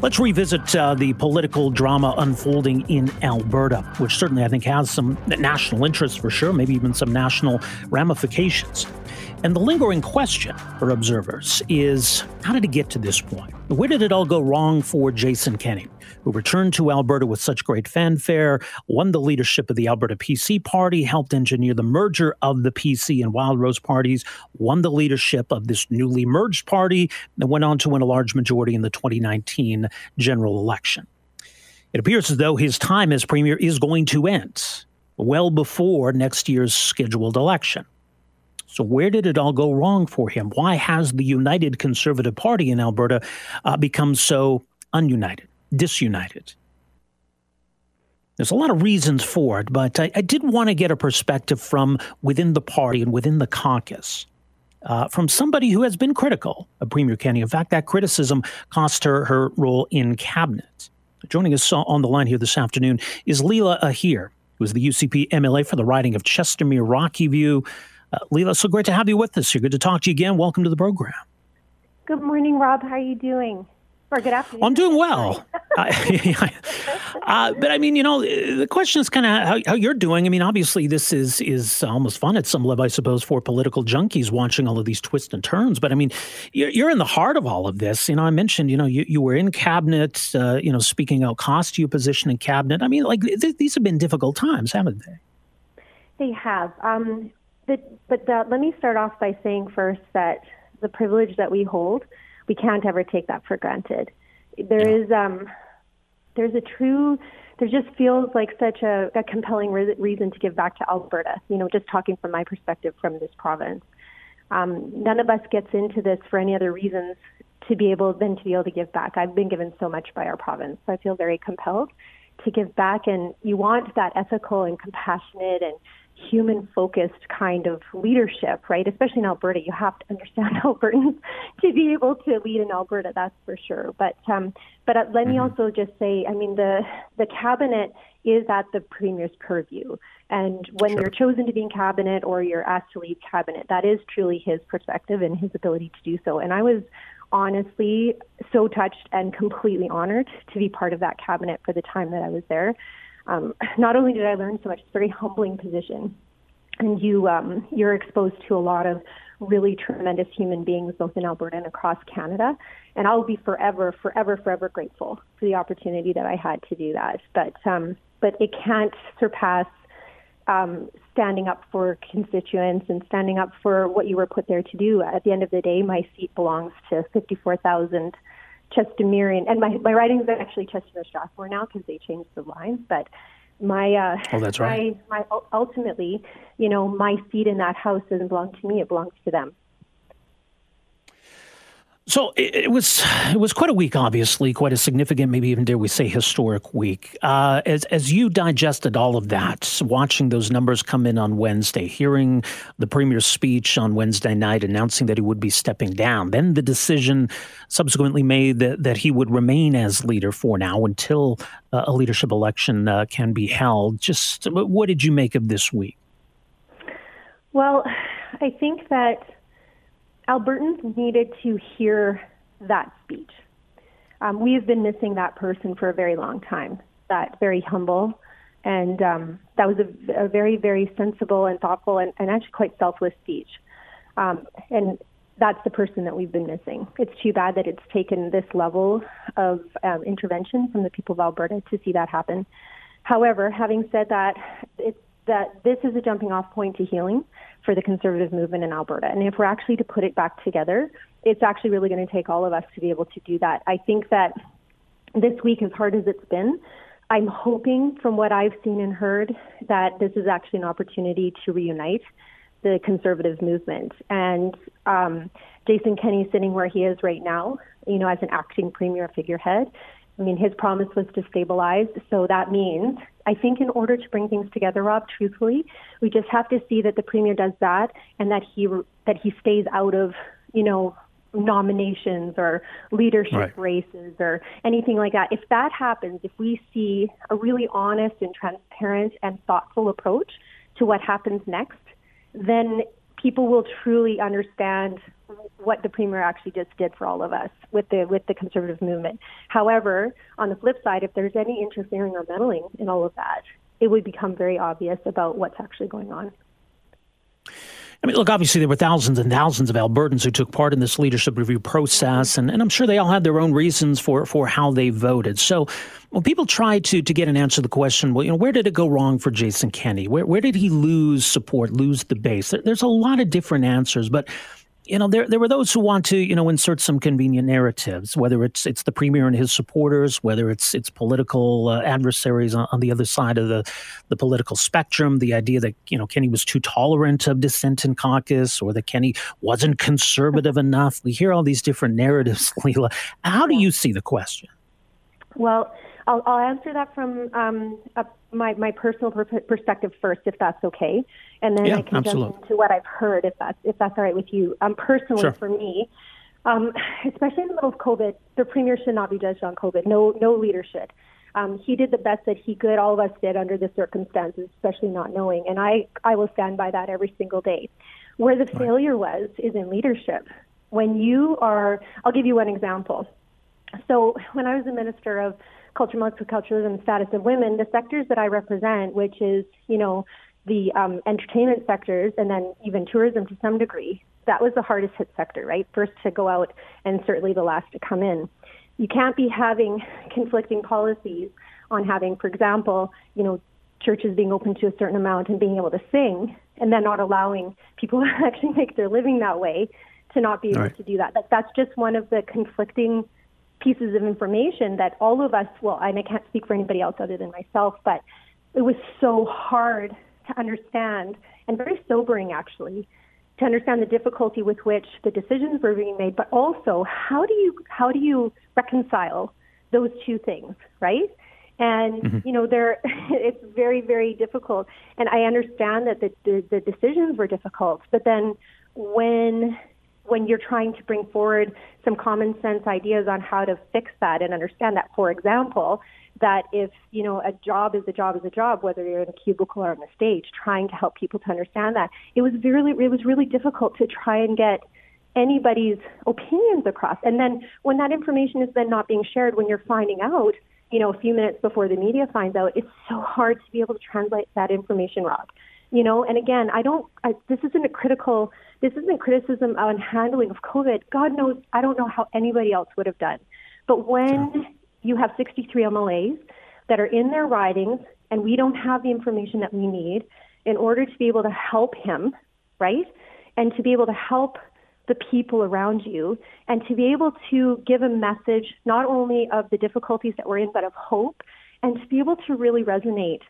Let's revisit uh, the political drama unfolding in Alberta, which certainly I think has some national interest for sure, maybe even some national ramifications. And the lingering question for observers is how did it get to this point? Where did it all go wrong for Jason Kenney? who returned to Alberta with such great fanfare, won the leadership of the Alberta PC Party, helped engineer the merger of the PC and Wildrose parties, won the leadership of this newly merged party, and went on to win a large majority in the 2019 general election. It appears as though his time as premier is going to end well before next year's scheduled election. So, where did it all go wrong for him? Why has the United Conservative Party in Alberta uh, become so ununited? disunited. There's a lot of reasons for it, but I, I did want to get a perspective from within the party and within the caucus. Uh, from somebody who has been critical of Premier Kenney. In fact, that criticism cost her her role in cabinet. Joining us on the line here this afternoon is Leela Aheer, who is the UCP MLA for the riding of Chestermere Rocky View. Uh, Leela, so great to have you with us You're Good to talk to you again. Welcome to the program. Good morning, Rob. How are you doing? Or good afternoon. I'm doing well. uh, but I mean, you know, the question is kind of how, how, you're doing. I mean, obviously, this is is almost fun at some level, I suppose, for political junkies watching all of these twists and turns. But I mean, you're, you're in the heart of all of this. You know, I mentioned, you know, you, you were in cabinet, uh, you know, speaking out cost to your position in cabinet. I mean, like th- these have been difficult times, haven't they? They have. Um, but but the, let me start off by saying first that the privilege that we hold – we can't ever take that for granted. There is um, there's a true there just feels like such a, a compelling re- reason to give back to Alberta. You know, just talking from my perspective from this province. Um, none of us gets into this for any other reasons to be able than to be able to give back. I've been given so much by our province, so I feel very compelled to give back. And you want that ethical and compassionate and human focused kind of leadership, right? Especially in Alberta, you have to understand Albertans to be able to lead in Alberta. That's for sure. But um, but uh, let mm-hmm. me also just say, I mean, the the cabinet is at the premier's purview, and when sure. you're chosen to be in cabinet or you're asked to lead cabinet, that is truly his perspective and his ability to do so. And I was honestly so touched and completely honored to be part of that cabinet for the time that I was there um, not only did I learn so much, it's a very humbling position, and you um, you're exposed to a lot of really tremendous human beings, both in Alberta and across Canada. And I'll be forever, forever, forever grateful for the opportunity that I had to do that. But um, but it can't surpass um, standing up for constituents and standing up for what you were put there to do. At the end of the day, my seat belongs to 54,000 Chestermere, and my my riding is actually Chestermere Strathmore now because they changed the lines. But my uh, oh, that's right. My, my ultimately, you know, my seat in that house doesn't belong to me; it belongs to them. So it, it, was it was quite a week, obviously, quite a significant, maybe even dare we say historic week. Uh, as as you digested all of that, watching those numbers come in on Wednesday, hearing the premier's speech on Wednesday night announcing that he would be stepping down, then the decision subsequently made that that he would remain as leader for now until uh, a leadership election uh, can be held. Just what did you make of this week? Well, I think that Albertans needed to hear that speech. Um, we have been missing that person for a very long time, that very humble, and um, that was a, a, very, very sensible and thoughtful and, and actually quite selfless speech. Um, and that's the person that we've been missing. It's too bad that it's taken this level of um, intervention from the people of Alberta to see that happen. However, having said that, it's that this is a jumping off point to healing for the conservative movement in Alberta. And if we're actually to put it back together, it's actually really going to take all of us to be able to do that. I think that this week, as hard as it's been, I'm hoping from what I've seen and heard that this is actually an opportunity to reunite the conservative movement. And um, Jason Kenney sitting where he is right now, you know, as an acting premier figurehead, I mean, his promise was to stabilize. So that means, I think, in order to bring things together, Rob, truthfully, we just have to see that the premier does that and that he that he stays out of, you know, nominations or leadership Right. races or anything like that. If that happens, if we see a really honest and transparent and thoughtful approach to what happens next, then people will truly understand what the premier actually just did for all of us with the with the conservative movement. However, on the flip side, if there's any interfering or meddling in all of that, it would become very obvious about what's actually going on. I mean, look, obviously there were thousands and thousands of Albertans who took part in this leadership review process, and, and I'm sure they all had their own reasons for, for how they voted. So when people try to to get an answer to the question, well, you know, where did it go wrong for Jason Kenney? Where, where did he lose support, lose the base? There, there's a lot of different answers, but you know, there there were those who want to, you know, insert some convenient narratives, whether it's it's the premier and his supporters, whether it's it's political uh, adversaries on, on the other side of the the political spectrum. The idea that you know Kenney was too tolerant of dissent in caucus, or that Kenney wasn't conservative enough. We hear all these different narratives, Leela. How do you see the question? Well, I'll, I'll answer that from um, a, my my personal per- perspective first, if that's okay, and then Yeah, I can absolutely. jump into what I've heard, if that's if that's all right with you. Um, personally, Sure. for me, um, especially in the middle of COVID, the premier should not be judged on COVID. No, no leader should. Um, he did the best that he could. All of us did under the circumstances, especially not knowing. And I, I will stand by that every single day. Where the failure was is in leadership. When you are, I'll give you one example. So when I was a minister of culture, multiculturalism, and status of women, the sectors that I represent, which is you know the um, entertainment sectors and then even tourism to some degree, that was the hardest hit sector, right? First to go out and certainly the last to come in. You can't be having conflicting policies on having, for example, you know, churches being open to a certain amount and being able to sing, and then not allowing people to actually make their living that way to not be able Right. to do that. that. That's just one of the conflicting pieces of information that all of us, well, and I can't speak for anybody else other than myself, but it was so hard to understand and very sobering actually to understand the difficulty with which the decisions were being made, but also how do you how do you reconcile those two things, right? And mm-hmm. you know, there it's very very difficult, and I understand that the, the the decisions were difficult, but then when when you're trying to bring forward some common sense ideas on how to fix that and understand that, for example, that if you know a job is a job is a job, whether you're in a cubicle or on the stage, trying to help people to understand that, it was really it was really difficult to try and get anybody's opinions across. And then when that information is then not being shared, when you're finding out, you know, a few minutes before the media finds out, it's so hard to be able to translate that information, Rob. You know, and again, I don't. I, this isn't a critical. This isn't criticism on handling of COVID. God knows, I don't know how anybody else would have done. But when you have 63 MLAs that are in their ridings, and we don't have the information that we need in order to be able to help him, right, and to be able to help the people around you, and to be able to give a message not only of the difficulties that we're in, but of hope, and to be able to really resonate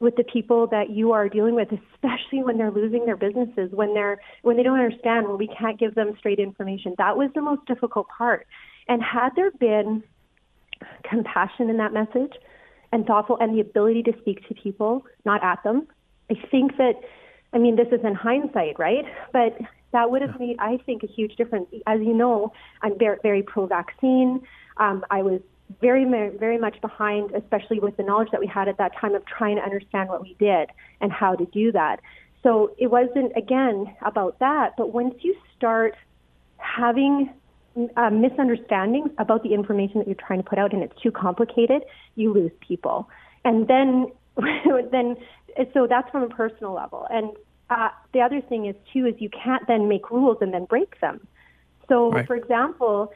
with the people that you are dealing with, especially when they're losing their businesses, when they're when they don't understand, when we can't give them straight information. That was the most difficult part. And had there been compassion in that message and thoughtful and the ability to speak to people, not at them, I think that I mean this is in hindsight, right? But that would have made, I think, a huge difference. As you know, I'm very, very pro-vaccine. Um, I was very, very, much behind, especially with the knowledge that we had at that time of trying to understand what we did and how to do that. So it wasn't, again, about that. But once you start having uh, misunderstandings about the information that you're trying to put out and it's too complicated, you lose people. And then, then, so that's from a personal level. And uh, the other thing is too is you can't then make rules and then break them. So, Right. for example,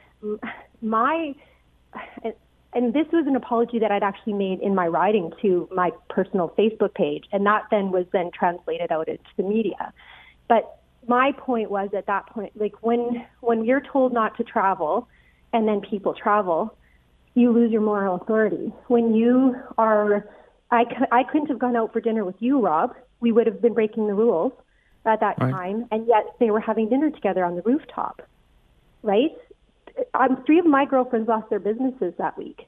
my and this was an apology that I'd actually made in my writing to my personal Facebook page, and that then was then translated out into the media. But my point was at that point, like when when you're told not to travel, and then people travel, you lose your moral authority. When you are, I, I couldn't have gone out for dinner with you, Rob. We would have been breaking the rules at that Right. time, and yet they were having dinner together on the rooftop, right? Um, three of my girlfriends lost their businesses that week,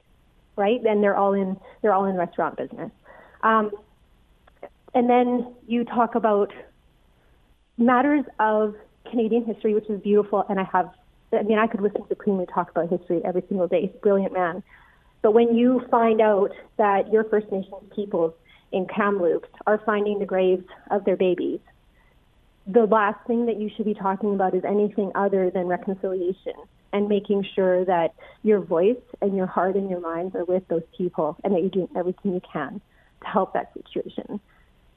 right? And they're all in they're all in restaurant business. Um, and then you talk about matters of Canadian history, which is beautiful, and I have I mean, I could listen to Premier talk about history every single day. Brilliant man. But when you find out that your First Nations peoples in Kamloops are finding the graves of their babies, the last thing that you should be talking about is anything other than reconciliation and making sure that your voice and your heart and your minds are with those people and that you're doing everything you can to help that situation.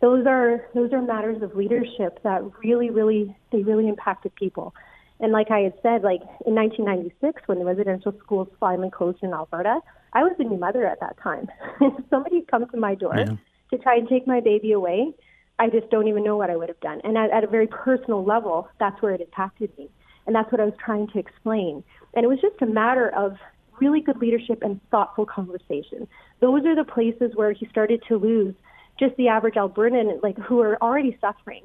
Those are those are matters of leadership that really, really they really impacted people. And like I had said, like in 1996, when the residential schools finally closed in Alberta, I was a new mother at that time. Somebody come to my door yeah. to try and take my baby away. I just don't even know what I would have done. And at, at a very personal level, that's where it impacted me. And that's what I was trying to explain. And it was just a matter of really good leadership and thoughtful conversation. Those are the places where he started to lose just the average Albertan, like who are already suffering.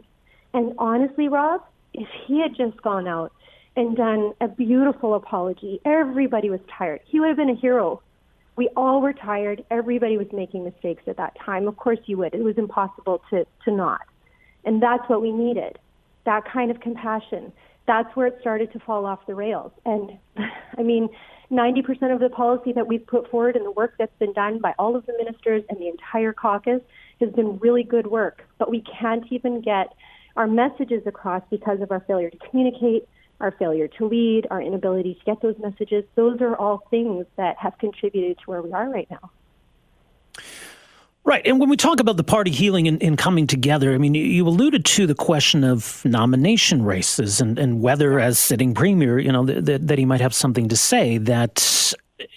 And honestly, Rob, if he had just gone out and done a beautiful apology, everybody was tired. He would have been a hero. We all were tired. Everybody was making mistakes at that time. Of course, you would. It was impossible to, to not. And that's what we needed that kind of compassion. That's where it started to fall off the rails. And I mean, 90% of the policy that we've put forward and the work that's been done by all of the ministers and the entire caucus has been really good work. But we can't even get our messages across because of our failure to communicate, our failure to lead, our inability to get those messages. Those are all things that have contributed to where we are right now. Right. And when we talk about the party healing and, and, coming together, I mean, you alluded to the question of nomination races and, and whether, as sitting premier, you know, th- th- that he might have something to say that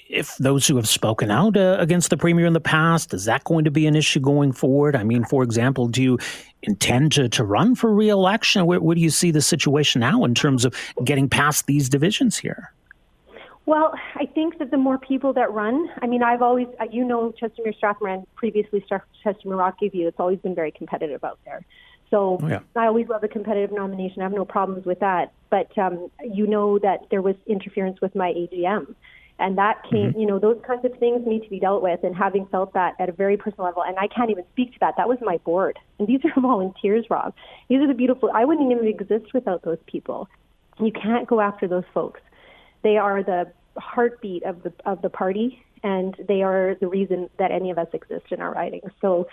if those who have spoken out uh, against the premier in the past, is that going to be an issue going forward? I mean, for example, do you intend to, to run for reelection? Where, where do you see the situation now in terms of getting past these divisions here? Well, I think that the more people that run, I mean, I've always, uh, you know, Chestermere Strathmore and previously Chestermere Rockview, it's always been very competitive out there. So oh, yeah. I always love a competitive nomination. I have no problems with that. But um, you know that there was interference with my AGM. And that came, mm-hmm. you know, those kinds of things need to be dealt with. And having felt that at a very personal level, and I can't even speak to that, that was my board. And these are volunteers, Rob. These are the beautiful, I wouldn't even exist without those people. You can't go after those folks. They are the heartbeat of the of the party, and they are the reason that any of us exist in our riding. So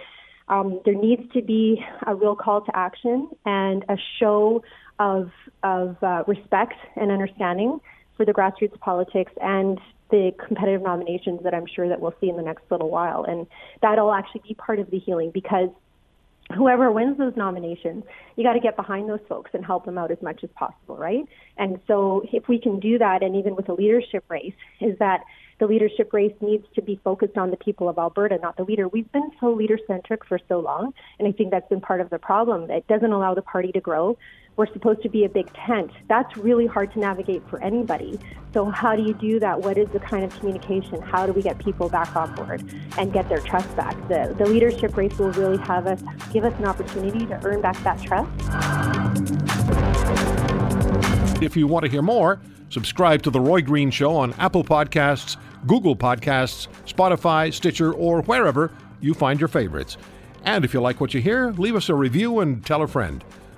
um, there needs to be a real call to action and a show of of uh, respect and understanding for the grassroots politics and the competitive nominations that I'm sure that we'll see in the next little while. And that'll actually be part of the healing because whoever wins those nominations, you got to get behind those folks and help them out as much as possible, right? And so if we can do that, and even with a leadership race, is that the leadership race needs to be focused on the people of Alberta, not the leader. We've been so leader centric for so long, and I think that's been part of the problem. It doesn't allow the party to grow we're supposed to be a big tent. That's really hard to navigate for anybody. So, how do you do that? What is the kind of communication? How do we get people back on board and get their trust back? The, the leadership race will really have us give us an opportunity to earn back that trust. If you want to hear more, subscribe to The Roy Green Show on Apple Podcasts, Google Podcasts, Spotify, Stitcher, or wherever you find your favorites. And if you like what you hear, leave us a review and tell a friend.